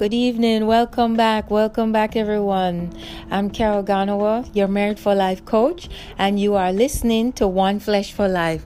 Good evening. Welcome back. Welcome back, everyone. I'm Carol Ganawah, your Married for Life coach, and you are listening to One Flesh for Life.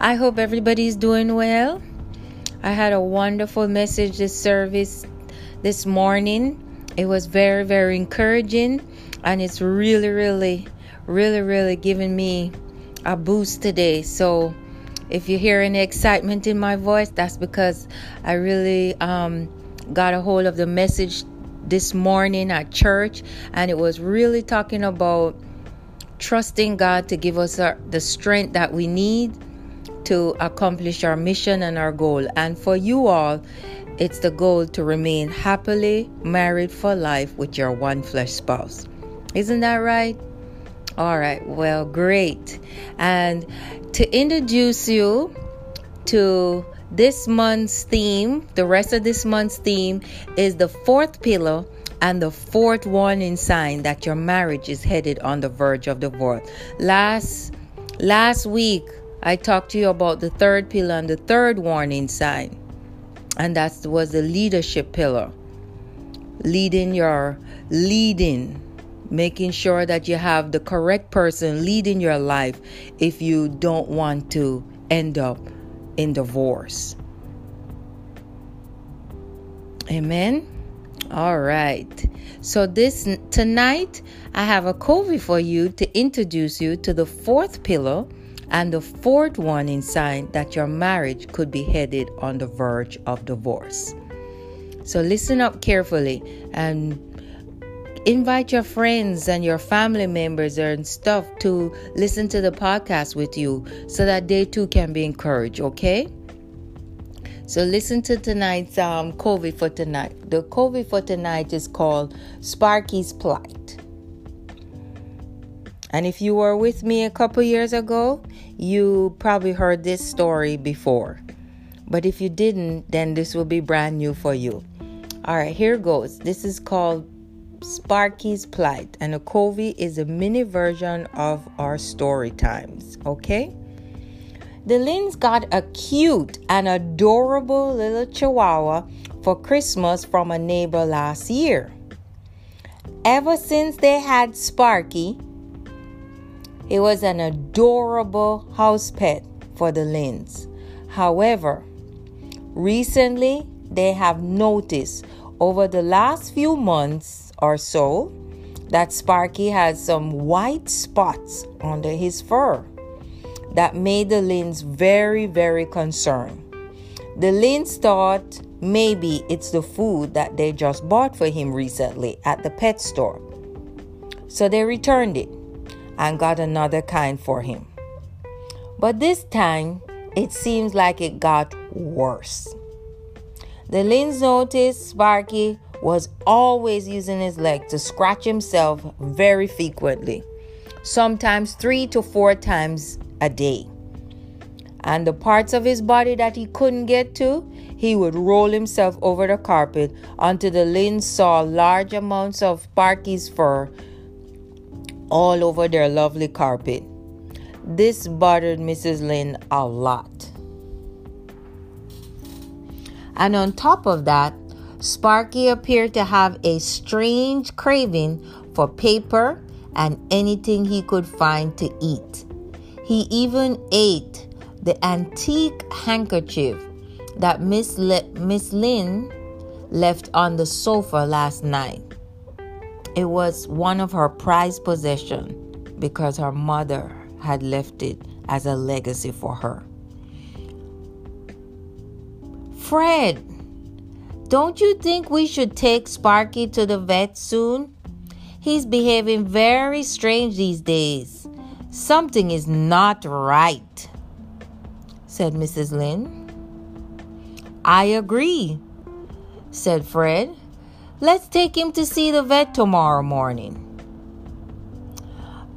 I hope everybody's doing well. I had a wonderful message this service this morning. It was very, very encouraging, and it's really, really, really, really giving me a boost today. So, if you hear any excitement in my voice, that's because I really um, got a hold of the message this morning at church, and it was really talking about trusting God to give us our, the strength that we need to accomplish our mission and our goal. And for you all, it's the goal to remain happily married for life with your one flesh spouse. Isn't that right? All right, well, great. And to introduce you to this month's theme, the rest of this month's theme is the fourth pillar and the fourth warning sign that your marriage is headed on the verge of divorce. Last last week I talked to you about the third pillar and the third warning sign. And that was the leadership pillar. Leading your leading making sure that you have the correct person leading your life if you don't want to end up in divorce. Amen. All right. So this tonight I have a covie for you to introduce you to the fourth pillar and the fourth warning sign that your marriage could be headed on the verge of divorce. So listen up carefully and invite your friends and your family members and stuff to listen to the podcast with you so that they too can be encouraged, okay? So listen to tonight's um, covie for tonight. The covie for tonight is called Sparky's Plight. And if you were with me a couple years ago, you probably heard this story before. But if you didn't, then this will be brand new for you. All right, here goes. This is called Sparky's Plight, and Covie is a mini version of our story times, okay? The Lynns got a cute and adorable little chihuahua for Christmas from a neighbor last year. Ever since they had Sparky, it was an adorable house pet for the Lynns. However, recently they have noticed over the last few months or so that Sparky had some white spots under his fur that made the Lynns very, very concerned. The Lynns thought maybe it's the food that they just bought for him recently at the pet store. So they returned it and got another kind for him. But this time, it seems like it got worse. The Lynns noticed Sparky was always using his leg to scratch himself very frequently, sometimes three to four times a day. And the parts of his body that he couldn't get to, he would roll himself over the carpet until the Lynn saw large amounts of Sparky's fur all over their lovely carpet. This bothered Mrs. Lynn a lot. And on top of that, Sparky appeared to have a strange craving for paper and anything he could find to eat. He even ate the antique handkerchief that Miss, Le- Miss Lynn left on the sofa last night. It was one of her prized possessions because her mother had left it as a legacy for her. Fred, don't you think we should take Sparky to the vet soon? He's behaving very strange these days. Something is not right, said Mrs. Lynn. I agree, said Fred. Let's take him to see the vet tomorrow morning.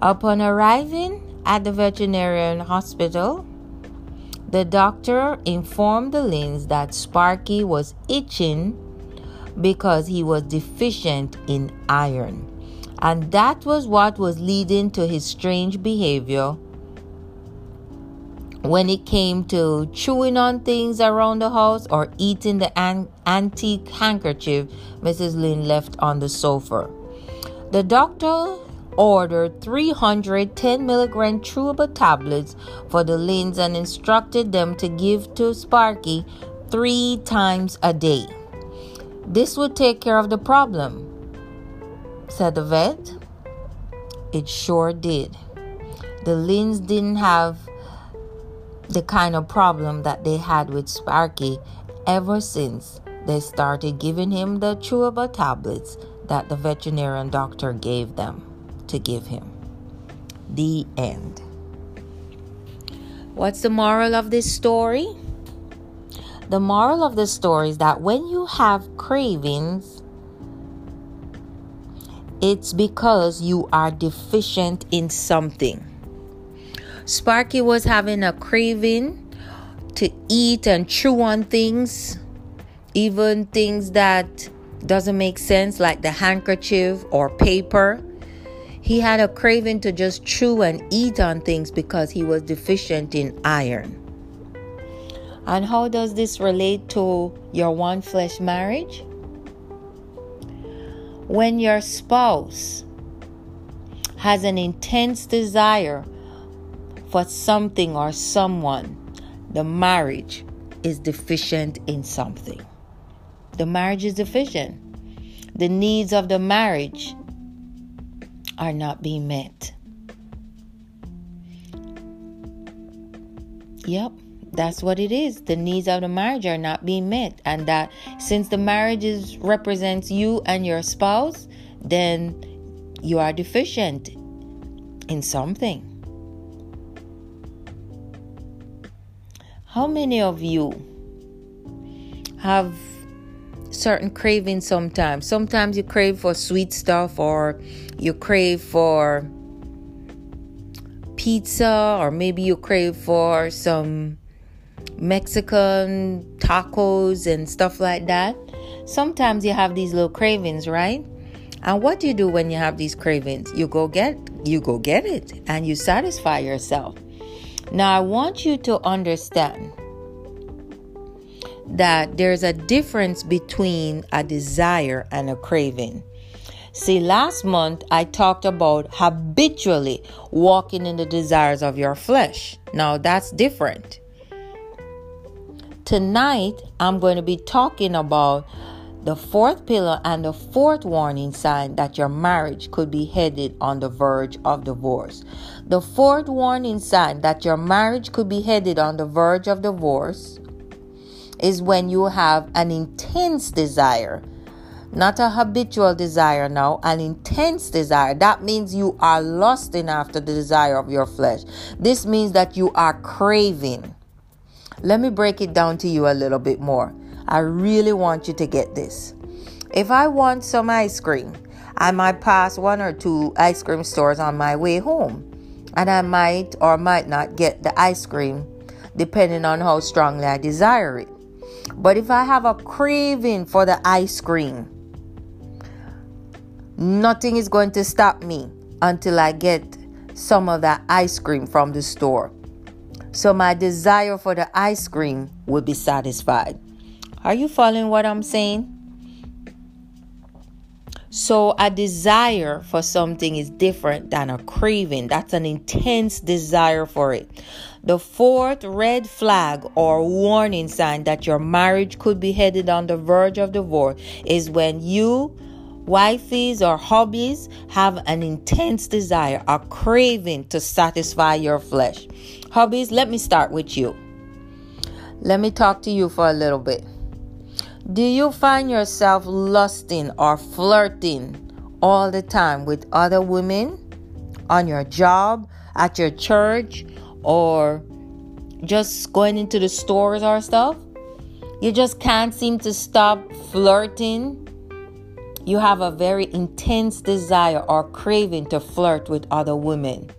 Upon arriving at the veterinarian hospital, the doctor informed the Lynns that Sparky was itching because he was deficient in iron. And that was what was leading to his strange behavior when it came to chewing on things around the house or eating the an- antique handkerchief Mrs. Lynn left on the sofa. The doctor ordered 310 milligram chewable tablets for the Lynns and instructed them to give to Sparky three times a day. This would take care of the problem, said the vet. It sure did. The Lynns didn't have the kind of problem that they had with Sparky ever since they started giving him the chewable tablets that the veterinarian doctor gave them to give him. The end. What's the moral of this story? The moral of the story is that when you have cravings, it's because you are deficient in something. Sparky was having a craving to eat and chew on things, even things that doesn't make sense like the handkerchief or paper. He had a craving to just chew and eat on things because he was deficient in iron. And how does this relate to your one flesh marriage? When your spouse has an intense desire for something or someone, the marriage is deficient in something. The marriage is deficient. The needs of the marriage are not being met. Yep, that's what it is. The needs of the marriage are not being met. And that since the marriage is, represents you and your spouse, then you are deficient in something. How many of you have certain cravings sometimes? Sometimes you crave for sweet stuff or you crave for pizza or maybe you crave for some Mexican tacos and stuff like that. Sometimes you have these little cravings, right? And what do you do when you have these cravings? You go get you go get it and you satisfy yourself. Now, I want you to understand that there's a difference between a desire and a craving. See, last month I talked about habitually walking in the desires of your flesh. Now, that's different. Tonight, I'm going to be talking about the fourth pillar and the fourth warning sign that your marriage could be headed on the verge of divorce. The fourth warning sign that your marriage could be headed on the verge of divorce is when you have an intense desire. Not a habitual desire now, an intense desire. That means you are lusting after the desire of your flesh. This means that you are craving. Let me break it down to you a little bit more. I really want you to get this. If I want some ice cream, I might pass one or two ice cream stores on my way home. And I might or might not get the ice cream depending on how strongly I desire it. But if I have a craving for the ice cream, nothing is going to stop me until I get some of that ice cream from the store. So my desire for the ice cream will be satisfied. Are you following what I'm saying? So, a desire for something is different than a craving. That's an intense desire for it. The fourth red flag or warning sign that your marriage could be headed on the verge of divorce is when you, wifeys or hubbies have an intense desire, a craving to satisfy your flesh. Hubbies, let me start with you. Let me talk to you for a little bit. Do you find yourself lusting or flirting all the time with other women on your job, at your church, or just going into the stores or stuff? You just can't seem to stop flirting. You have a very intense desire or craving to flirt with other women.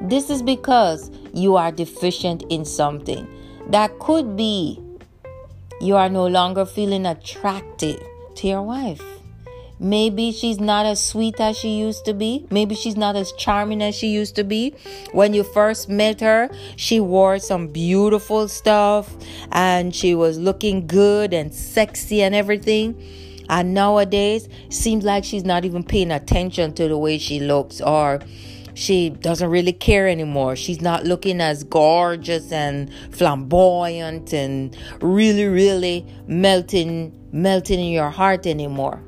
This is because you are deficient in something. That could be you are no longer feeling attractive to your wife. Maybe she's not as sweet as she used to be. Maybe she's not as charming as she used to be. When you first met her, she wore some beautiful stuff and she was looking good and sexy and everything. And nowadays, seems like she's not even paying attention to the way she looks or she doesn't really care anymore. She's not looking as gorgeous and flamboyant and really, really melting, melting in your heart anymore.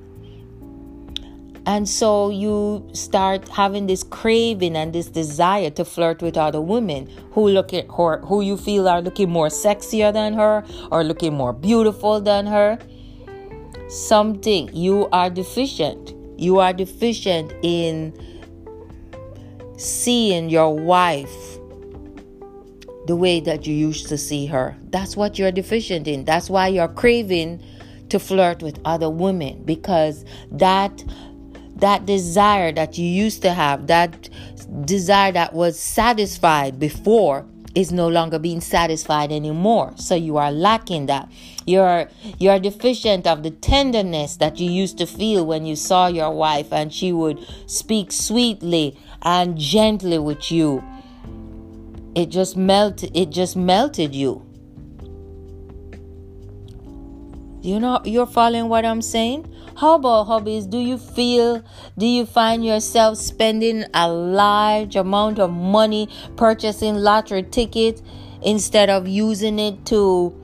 And so you start having this craving and this desire to flirt with other women who look at her, who you feel are looking more sexier than her or looking more beautiful than her. Something you are deficient. You are deficient in seeing your wife the way that you used to see her. That's what you're deficient in. That's why you're craving to flirt with other women because that that desire that you used to have, that desire that was satisfied before is no longer being satisfied anymore. So you are lacking that. You're you're deficient of the tenderness that you used to feel when you saw your wife and she would speak sweetly and gently with you. It just melted it just melted you. You know you're following what I'm saying? How about hubbies? Do you feel, do you find yourself spending a large amount of money purchasing lottery tickets instead of using it to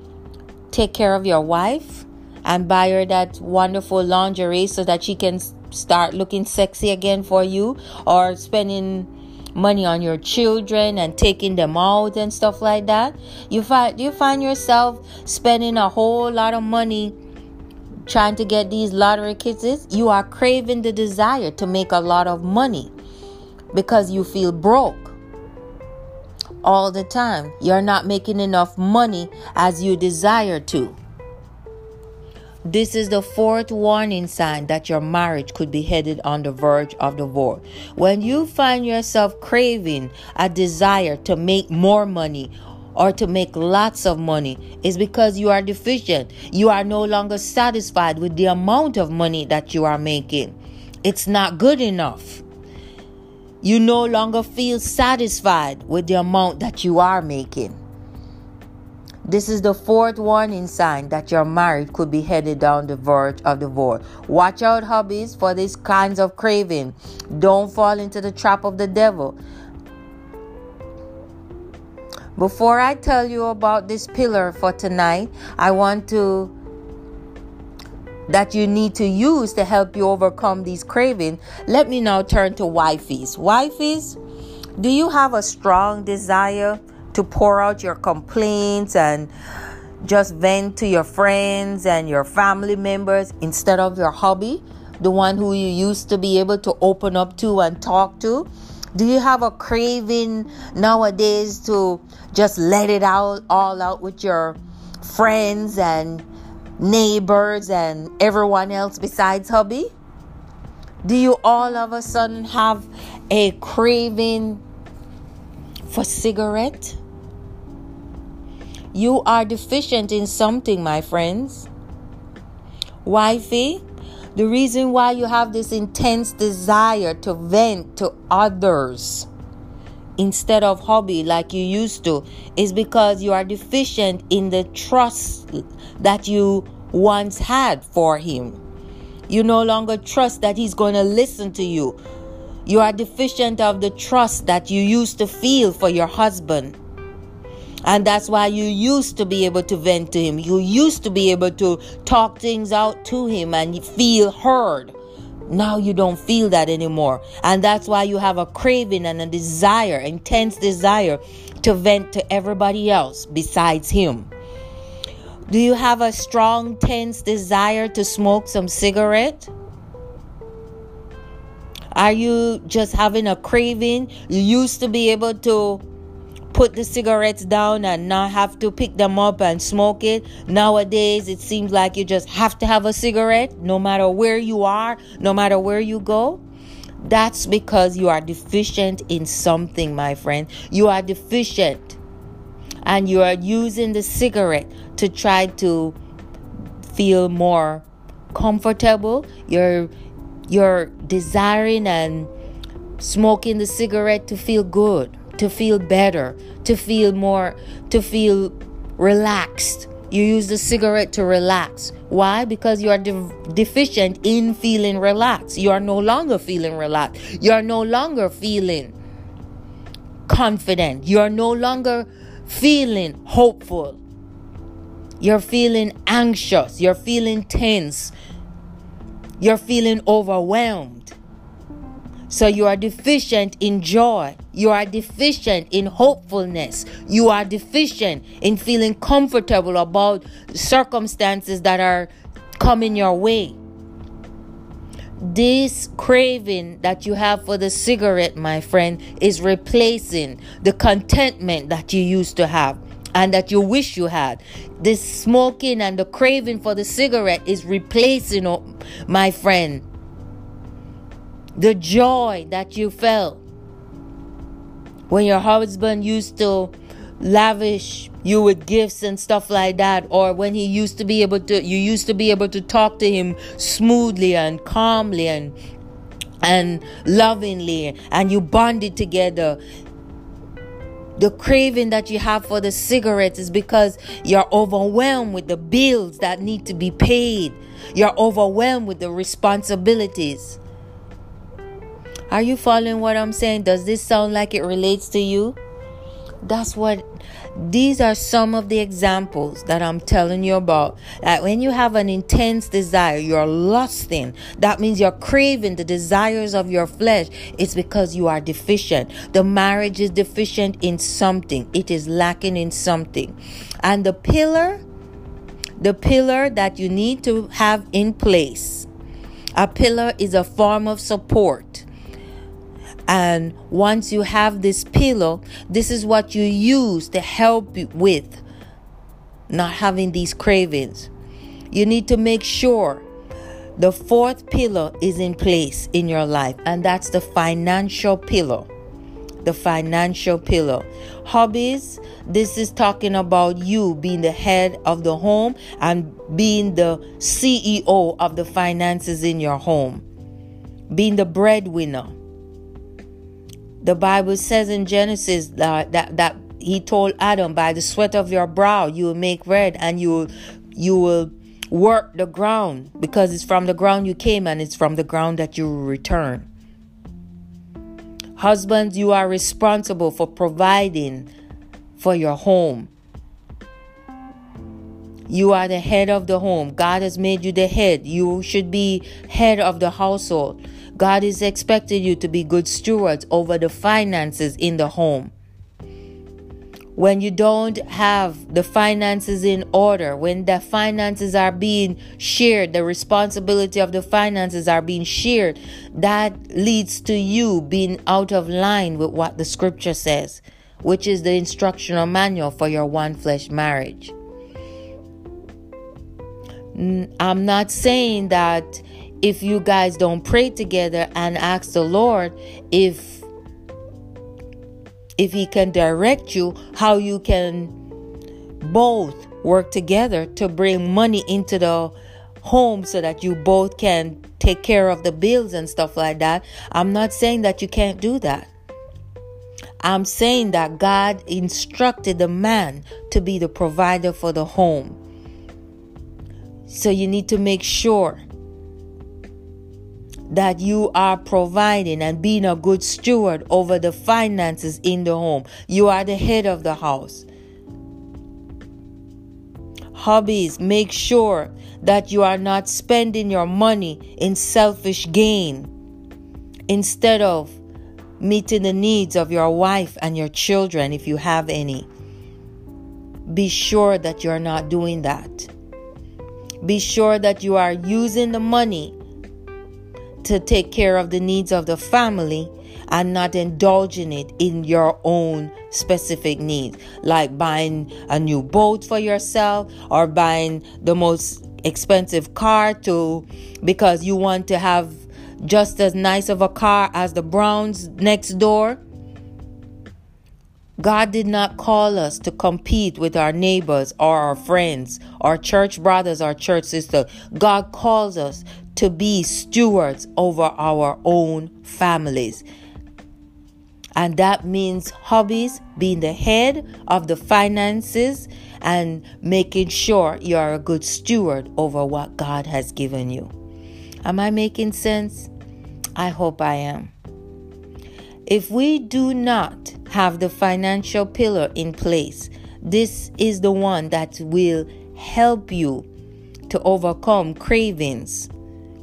take care of your wife and buy her that wonderful lingerie so that she can start looking sexy again for you or spending money on your children and taking them out and stuff like that you find do you find yourself spending a whole lot of money trying to get these lottery kisses, you are craving the desire to make a lot of money because you feel broke all the time. You're not making enough money as you desire to. This is the fourth warning sign that your marriage could be headed on the verge of divorce. When you find yourself craving a desire to make more money or to make lots of money is because you are deficient. You are no longer satisfied with the amount of money that you are making. It's not good enough. You no longer feel satisfied with the amount that you are making. This is the fourth warning sign that your marriage could be headed down the verge of divorce. Watch out, hubbies, for these kinds of craving. Don't fall into the trap of the devil. Before I tell you about this pillar for tonight, I want to that you need to use to help you overcome these cravings. Let me now turn to wifeys. Wifeys, do you have a strong desire to pour out your complaints and just vent to your friends and your family members instead of your hubby, the one who you used to be able to open up to and talk to? Do you have a craving nowadays to just let it out all out with your friends and neighbors and everyone else besides hubby? Do you all of a sudden have a craving for cigarette? You are deficient in something, my friends. Wifey, the reason why you have this intense desire to vent to others instead of hubby like you used to is because you are deficient in the trust that you once had for him. You no longer trust that he's going to listen to you. You are deficient of the trust that you used to feel for your husband. And that's why you used to be able to vent to him. You used to be able to talk things out to him and feel heard. Now you don't feel that anymore. And that's why you have a craving and a desire, intense desire to vent to everybody else besides him. Do you have a strong, tense desire to smoke some cigarette? Are you just having a craving? You used to be able to put the cigarettes down and not have to pick them up and smoke it. Nowadays, it seems like you just have to have a cigarette no matter where you are, no matter where you go. That's because you are deficient in something, my friend. You are deficient. And you are using the cigarette to try to feel more comfortable. You're You're desiring and smoking the cigarette to feel good, to feel better, to feel more, to feel relaxed. You use the cigarette to relax. Why? Because you are de- deficient in feeling relaxed. You are no longer feeling relaxed. You are no longer feeling confident. You are no longer feeling hopeful. You're feeling anxious. You're feeling tense. You're feeling overwhelmed. So you are deficient in joy. You are deficient in hopefulness. You are deficient in feeling comfortable about circumstances that are coming your way. This craving that you have for the cigarette, my friend, is replacing the contentment that you used to have and that you wish you had. This smoking and the craving for the cigarette is replacing, oh, my friend, the joy that you felt when your husband used to lavish you with gifts and stuff like that or when he used to be able to you used to be able to talk to him smoothly and calmly and and lovingly and you bonded together. The craving that you have for the cigarettes is because you're overwhelmed with the bills that need to be paid. You're overwhelmed with the responsibilities are you following what I'm saying? Does this sound like it relates to you? That's what these are some of the examples that I'm telling you about. That when you have an intense desire, you're lusting. That means you're craving the desires of your flesh. It's because you are deficient. The marriage is deficient in something, it is lacking in something. And the pillar, the pillar that you need to have in place, a pillar is a form of support and once you have this pillow, this is what you use to help you with not having these cravings. You need to make sure the fourth pillar is in place in your life, and that's the financial pillar. The financial pillar. Hubbies, this is talking about you being the head of the home and being the CEO of the finances in your home, being the breadwinner the Bible says in Genesis that, that, that he told Adam, by the sweat of your brow you will make bread and you will, you will work the ground because it's from the ground you came and it's from the ground that you will return. Husbands, you are responsible for providing for your home. You are the head of the home. God has made you the head. You should be head of the household. God is expecting you to be good stewards over the finances in the home. When you don't have the finances in order, when the finances are being shared, the responsibility of the finances are being shared, that leads to you being out of line with what the scripture says, which is the instructional manual for your one flesh marriage. I'm not saying that if you guys don't pray together and ask the Lord if if he can direct you how you can both work together to bring money into the home so that you both can take care of the bills and stuff like that. I'm not saying that you can't do that. I'm saying that God instructed the man to be the provider for the home. So you need to make sure that you are providing and being a good steward over the finances in the home. You are the head of the house. Hubbies, make sure that you are not spending your money in selfish gain instead of meeting the needs of your wife and your children if you have any. Be sure that you're not doing that. Be sure that you are using the money to take care of the needs of the family and not indulging it in your own specific needs, like buying a new boat for yourself or buying the most expensive car to because you want to have just as nice of a car as the Browns next door. God did not call us to compete with our neighbors or our friends, our church brothers, our church sisters. God calls us to be stewards over our own families. And that means hubbies, being the head of the finances and making sure you're a good steward over what God has given you. Am I making sense? I hope I am. If we do not have the financial pillar in place, this is the one that will help you to overcome cravings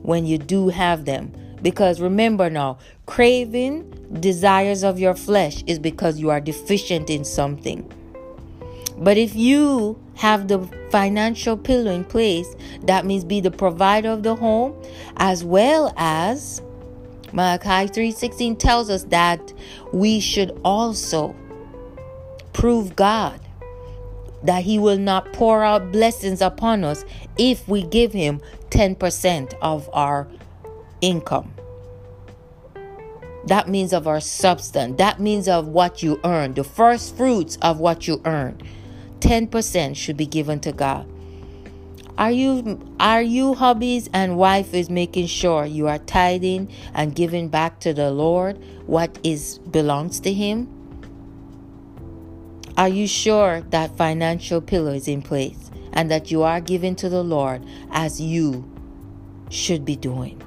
when you do have them. Because remember now, craving desires of your flesh is because you are deficient in something. But if you have the financial pillar in place, that means be the provider of the home as well as Malachi 3:16 tells us that we should also prove God that he will not pour out blessings upon us if we give him 10% of our income. That means of our substance. That means of what you earn, the first fruits of what you earn. 10% should be given to God. Are you are you hubbies and wifeys making sure you are tithing and giving back to the Lord what is belongs to him? Are you sure that financial pillar is in place and that you are giving to the Lord as you should be doing?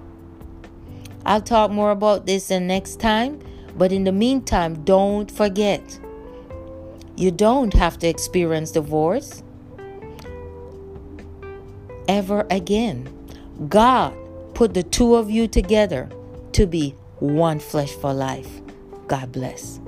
I'll talk more about this the next time, but in the meantime, don't forget you don't have to experience divorce ever again. God put the two of you together to be one flesh for life. God bless.